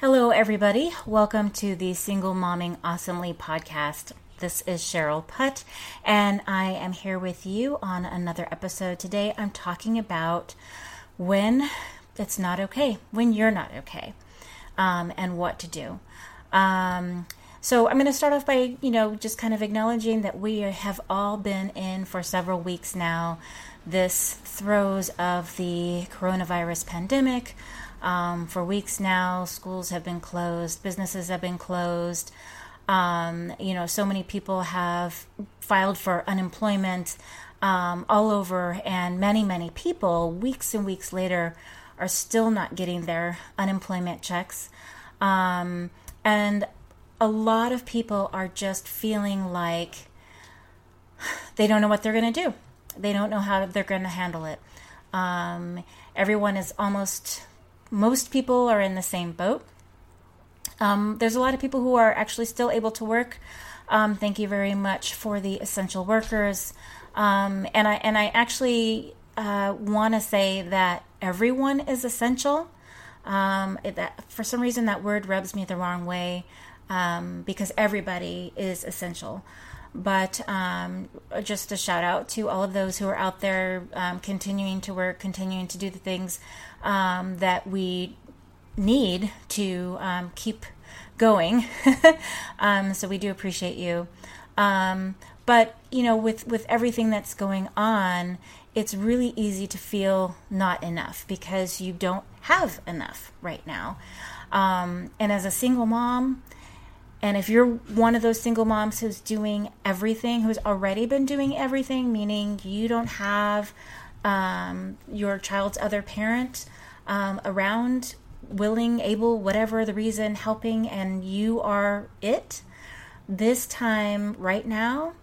Hello, everybody. Welcome to the Single Momming Awesomely podcast. This is Cheryl Putt, and I am here with you on another episode. Today, I'm talking about when it's not okay, when you're not okay, um, and what to do. Um, so, I'm going to start off by, you know, just kind of acknowledging that we have all been in for several weeks now this throes of the coronavirus pandemic. Um, for weeks now, schools have been closed, businesses have been closed. Um, you know, so many people have filed for unemployment um, all over, and many, many people, weeks and weeks later, are still not getting their unemployment checks. Um, and a lot of people are just feeling like they don't know what they're going to do. They don't know how they're going to handle it. Um, everyone is almost most people are in the same boat. Um, there's a lot of people who are actually still able to work. Um, thank you very much for the essential workers. Um, and I and I actually uh, want to say that everyone is essential. Um, it, that for some reason that word rubs me the wrong way um, because everybody is essential. But um, just a shout out to all of those who are out there continuing to work, continuing to do the things um, that we need to um, keep going. Um, so we do appreciate you. Um, but you know, with with everything that's going on, it's really easy to feel not enough because you don't have enough right now. and as a single mom, and if you're one of those single moms who's doing everything, who's already been doing everything, meaning you don't have um, your child's other parent um, around, willing, able, whatever the reason, helping, and you are it, this time right now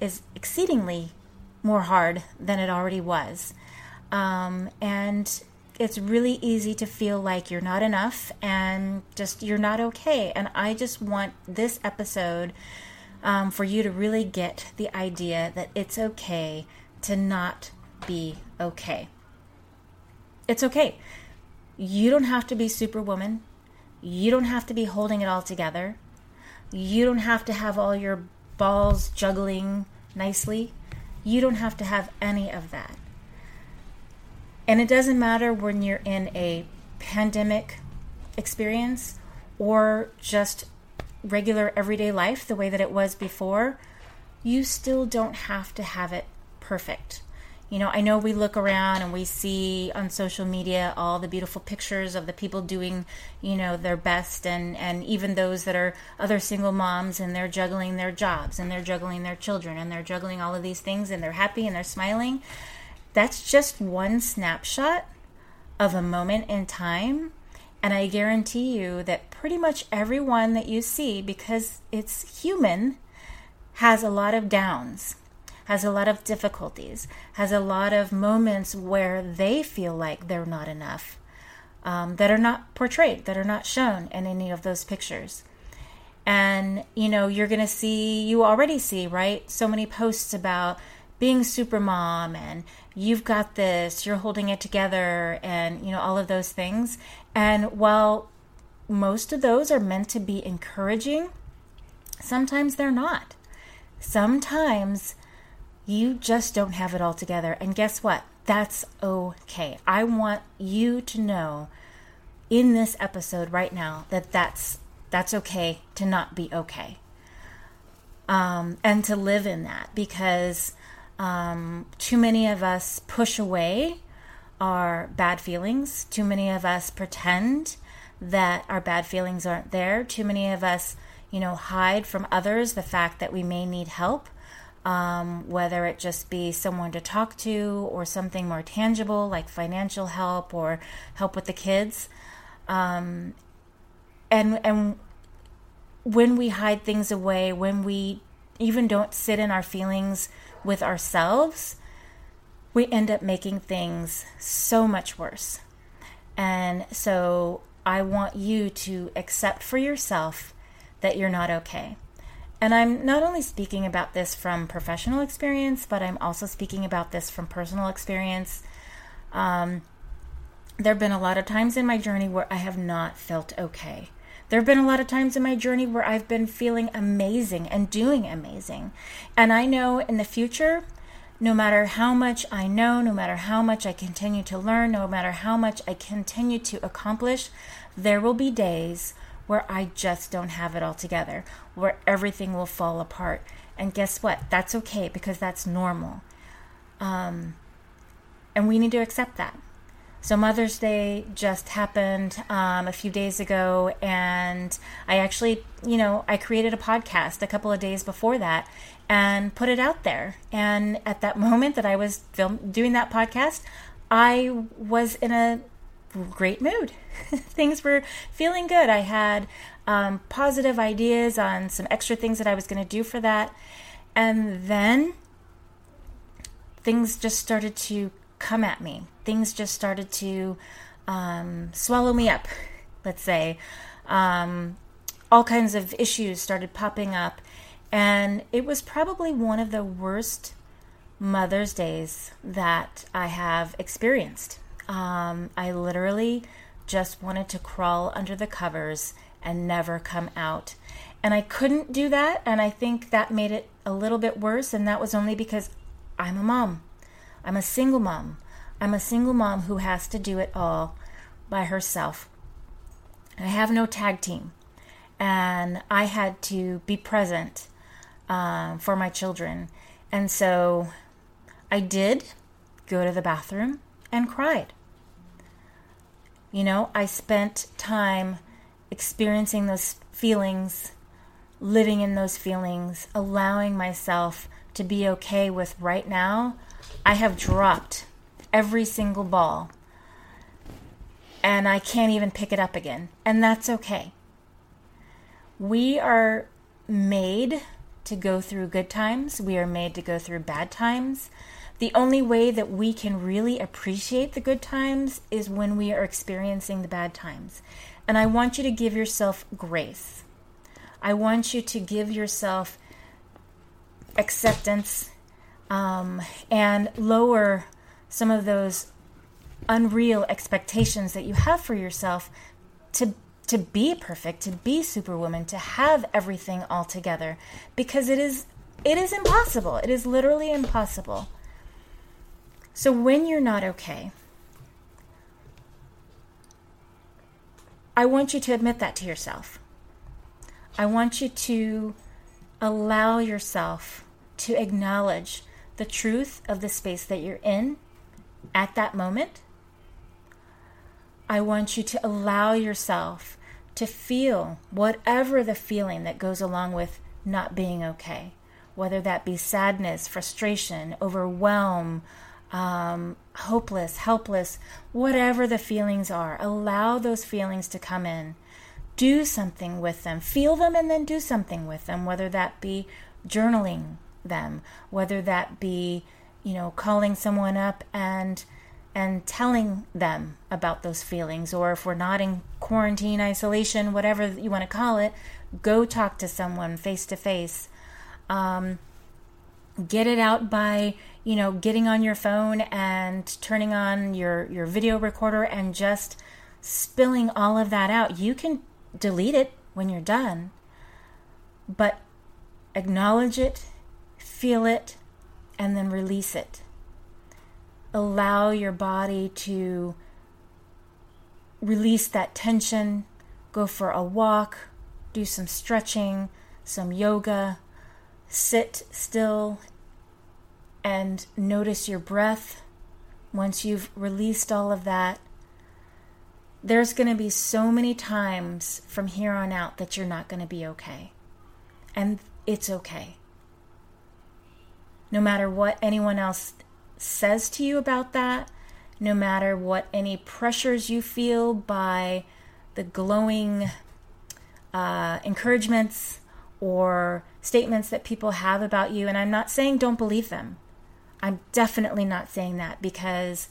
is exceedingly more hard than it already was. Um, and it's really easy to feel like you're not enough and just you're not okay. And I just want this episode um, for you to really get the idea that it's okay to not be okay. It's okay. You don't have to be superwoman. You don't have to be holding it all together. You don't have to have all your balls juggling nicely. You don't have to have any of that. And it doesn't matter when you're in a pandemic experience or just regular everyday life the way that it was before, you still don't have to have it perfect. You know, I know we look around and we see on social media all the beautiful pictures of the people doing, you know, their best and and even those that are other single moms and they're juggling their jobs and they're juggling their children and they're juggling all of these things and they're happy and they're smiling. That's just one snapshot of a moment in time. And I guarantee you that pretty much everyone that you see, because it's human, has a lot of downs, has a lot of difficulties, has a lot of moments where they feel like they're not enough, um, that are not portrayed, that are not shown in any of those pictures. And, you know, you're going to see, you already see, right? So many posts about being super mom and you've got this, you're holding it together, and you know, all of those things. And while most of those are meant to be encouraging, sometimes they're not. Sometimes you just don't have it all together. And guess what? That's okay. I want you to know in this episode right now that that's that's okay to not be okay. Um, and to live in that because um, too many of us push away our bad feelings. Too many of us pretend that our bad feelings aren't there. Too many of us, you know, hide from others the fact that we may need help, um, whether it just be someone to talk to or something more tangible like financial help or help with the kids. Um, and and when we hide things away, when we even don't sit in our feelings with ourselves, we end up making things so much worse. And so I want you to accept for yourself that you're not okay. And I'm not only speaking about this from professional experience, but I'm also speaking about this from personal experience. Um, there have been a lot of times in my journey where I have not felt okay. There have been a lot of times in my journey where I've been feeling amazing and doing amazing. And I know in the future, no matter how much I know, no matter how much I continue to learn, no matter how much I continue to accomplish, there will be days where I just don't have it all together, where everything will fall apart. And guess what? That's okay because that's normal. Um, and we need to accept that. So Mother's Day just happened um, a few days ago, and I actually, you know, I created a podcast a couple of days before that and put it out there. And at that moment that I was film- doing that podcast, I was in a great mood. things were feeling good. I had um, positive ideas on some extra things that I was going to do for that. And then things just started to come at me. Things just started to um, swallow me up, let's say. Um, all kinds of issues started popping up. And it was probably one of the worst Mother's Days that I have experienced. Um, I literally just wanted to crawl under the covers and never come out. And I couldn't do that. And I think that made it a little bit worse. And that was only because I'm a mom. I'm a single mom. I'm a single mom who has to do it all by herself. I have no tag team. And I had to be present uh, for my children. And so I did go to the bathroom and cried. You know, I spent time experiencing those feelings, living in those feelings, allowing myself to be okay with right now I have dropped every single ball and I can't even pick it up again. And that's okay. We are made to go through good times, we are made to go through bad times. The only way that we can really appreciate the good times is when we are experiencing the bad times. And I want you to give yourself grace. I want you to give yourself acceptance um, and lower some of those unreal expectations that you have for yourself to to be perfect, to be superwoman, to have everything all together because it is it is impossible. It is literally impossible. So when you're not okay, I want you to admit that to yourself. I want you to allow yourself to acknowledge the truth of the space that you're in at that moment. I want you to allow yourself to feel whatever the feeling that goes along with not being okay, whether that be sadness, frustration, overwhelm, um, hopeless, helpless, whatever the feelings are. Allow those feelings to come in. Do something with them. Feel them and then do something with them, whether that be journaling, them, whether that be, you know, calling someone up and and telling them about those feelings or if we're not in quarantine isolation whatever you want to call it go talk to someone face to face get it out by you know getting on your phone and turning on your your video recorder and just spilling all of that out you can delete it when you're done but acknowledge it feel it, and then release it. Allow your body to release that tension. Go for a walk, do some stretching, some yoga, sit still, and notice your breath. Once you've released all of that, there's going to be so many times from here on out that you're not going to be okay. And it's okay no matter what anyone else says to you about that, no matter what any pressures you feel by the glowing uh, encouragements or statements that people have about you. And I'm not saying don't believe them. I'm definitely not saying that because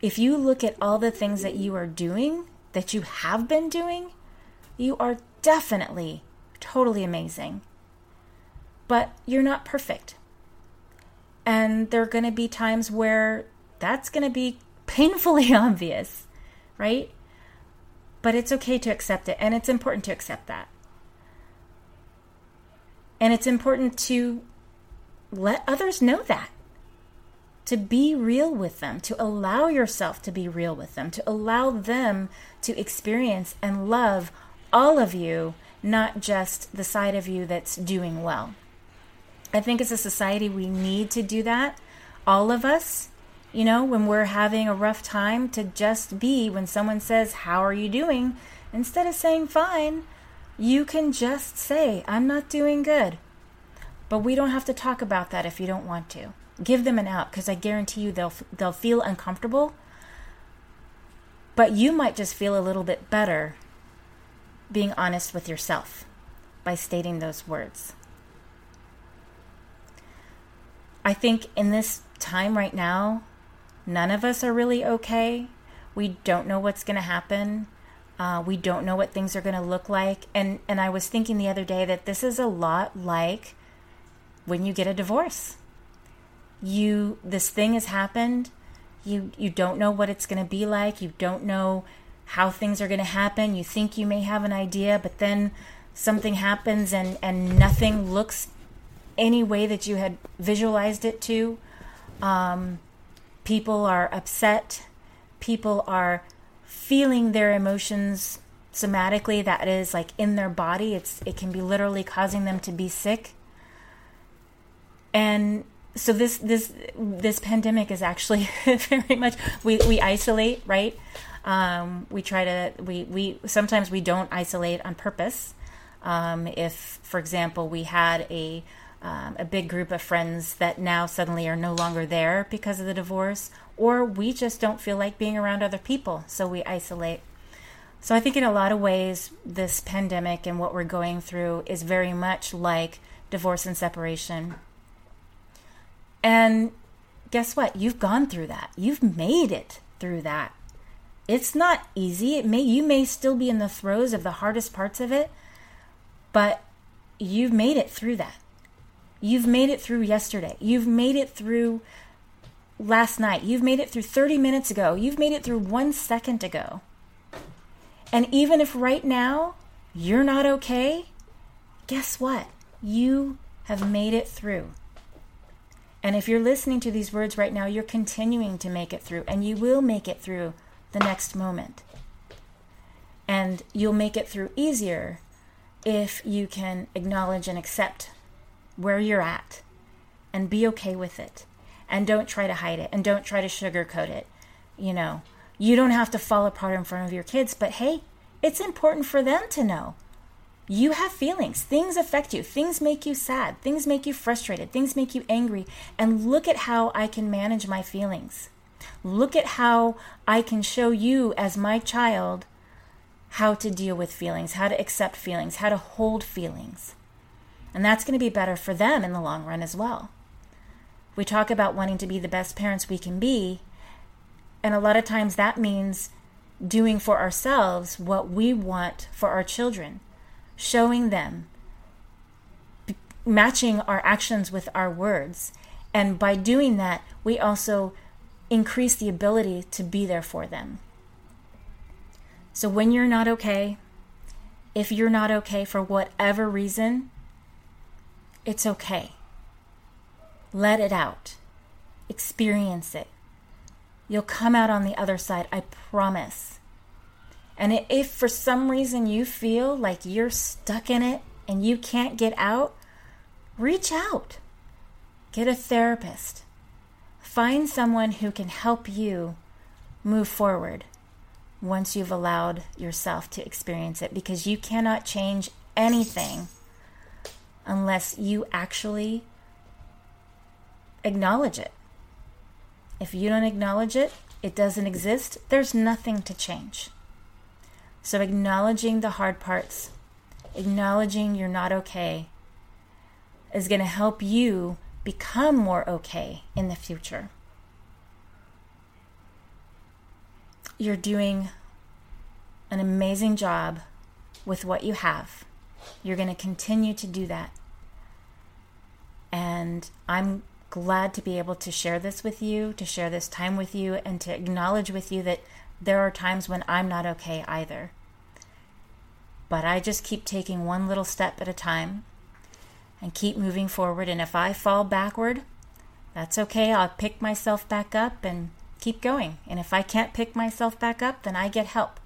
if you look at all the things that you are doing, that you have been doing, you are definitely totally amazing but you're not perfect. And there are going to be times where that's going to be painfully obvious, right? but it's okay to accept it, and it's important to accept that. And it's important to let others know that. To be real with them, to allow yourself to be real with them, to allow them to experience and love all of you, not just the side of you that's doing well. I think as a society, we need to do that. All of us, you know, when we're having a rough time, to just be, when someone says, How are you doing? Instead of saying fine, you can just say, I'm not doing good. But we don't have to talk about that if you don't want to. Give them an out because I guarantee you they'll they'll feel uncomfortable. But you might just feel a little bit better being honest with yourself by stating those words. I think in this time right now, none of us are really okay. We don't know what's going to happen. Uh, we don't know what things are going to look like. And and I was thinking the other day that this is a lot like when you get a divorce. You this thing has happened. You you don't know what it's going to be like. You don't know how things are going to happen. You think you may have an idea, but then something happens and and nothing looks any way that you had visualized it to. Um, people are upset. People are feeling their emotions somatically that is like in their body it's it can be literally causing them to be sick. And so this this this pandemic is actually very much we we isolate right? Um, we try to we we sometimes we don't isolate on purpose. Um, if for example we had a um, a big group of friends that now suddenly are no longer there because of the divorce or we just don't feel like being around other people so we isolate so i think in a lot of ways this pandemic and what we're going through is very much like divorce and separation and guess what? You've gone through that. You've made it through that. It's not easy. It may you may still be in the throes of the hardest parts of it, but you've made it through that. You've made it through yesterday. You've made it through last night. You've made it through 30 minutes ago. You've made it through 1 second ago. And even if right now you're not okay, guess what? You have made it through. And if you're listening to these words right now, you're continuing to make it through, and you will make it through the next moment. And you'll make it through easier if you can acknowledge and accept where you're at and be okay with it. And don't try to hide it and don't try to sugarcoat it. You know, you don't have to fall apart in front of your kids, but hey, it's important for them to know you have feelings. Things affect you. Things make you sad. Things make you frustrated. Things make you angry. And look at how I can manage my feelings. Look at how I can show you, as my child, how to deal with feelings, how to accept feelings, how to hold feelings. And that's going to be better for them in the long run as well. We talk about wanting to be the best parents we can be. And a lot of times that means doing for ourselves what we want for our children showing them, matching our actions with our words. And by doing that, we also increase the ability to be there for them. So when you're not okay, if you're not okay for whatever reason, it's okay. Let it out. Experience it. You'll come out on the other side, I promise. And if for some reason you feel like you're stuck in it and you can't get out, reach out. Get a therapist. Find someone who can help you move forward once you've allowed yourself to experience it because you cannot change anything unless you actually acknowledge it. If you don't acknowledge it, it doesn't exist, there's nothing to change. So, acknowledging the hard parts, acknowledging you're not okay, is going to help you become more okay in the future. You're doing an amazing job with what you have. You're going to continue to do that. And I'm glad to be able to share this with you, to share this time with you, and to acknowledge with you that there are times when I'm not okay either. But I just keep taking one little step at a time and keep moving forward. And if I fall backward, that's okay. I'll pick myself back up and keep going. And if I can't pick myself back up, then I get help.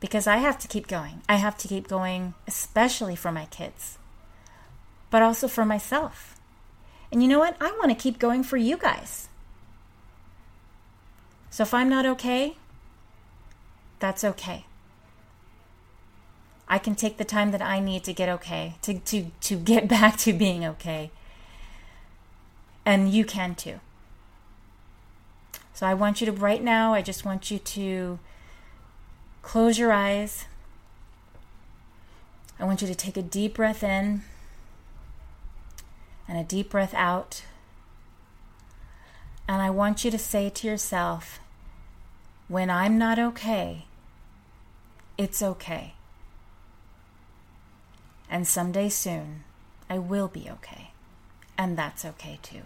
Because I have to keep going. I have to keep going, especially for my kids, but also for myself. And you know what? I want to keep going for you guys. So if I'm not okay, that's okay. I can take the time that I need to get okay, to, to, to get back to being okay. And you can too. So I want you to, right now, I just want you to close your eyes. I want you to take a deep breath in and a deep breath out. And I want you to say to yourself, when I'm not okay, it's okay. And someday soon, I will be okay. And that's okay too.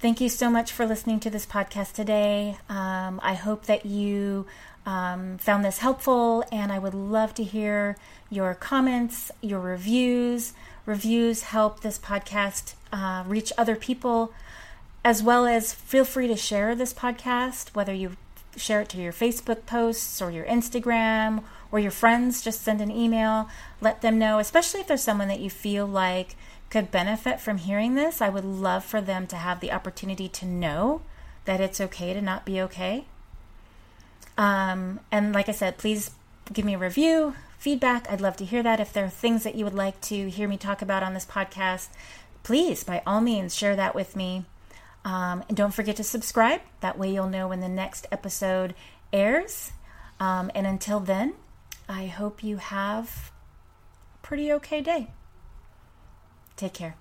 Thank you so much for listening to this podcast today. Um, I hope that you um, found this helpful, and I would love to hear your comments, your reviews. Reviews help this podcast uh, reach other people, as well as feel free to share this podcast, whether you share it to your Facebook posts or your Instagram or your friends. Just send an email, let them know, especially if there's someone that you feel like could benefit from hearing this, I would love for them to have the opportunity to know that it's okay to not be okay. Um, and like I said, please give me a review, feedback. I'd love to hear that. If there are things that you would like to hear me talk about on this podcast, please, by all means, share that with me. Um, and don't forget to subscribe. That way, you'll know when the next episode airs. Um, and until then, I hope you have a pretty okay day. Take care.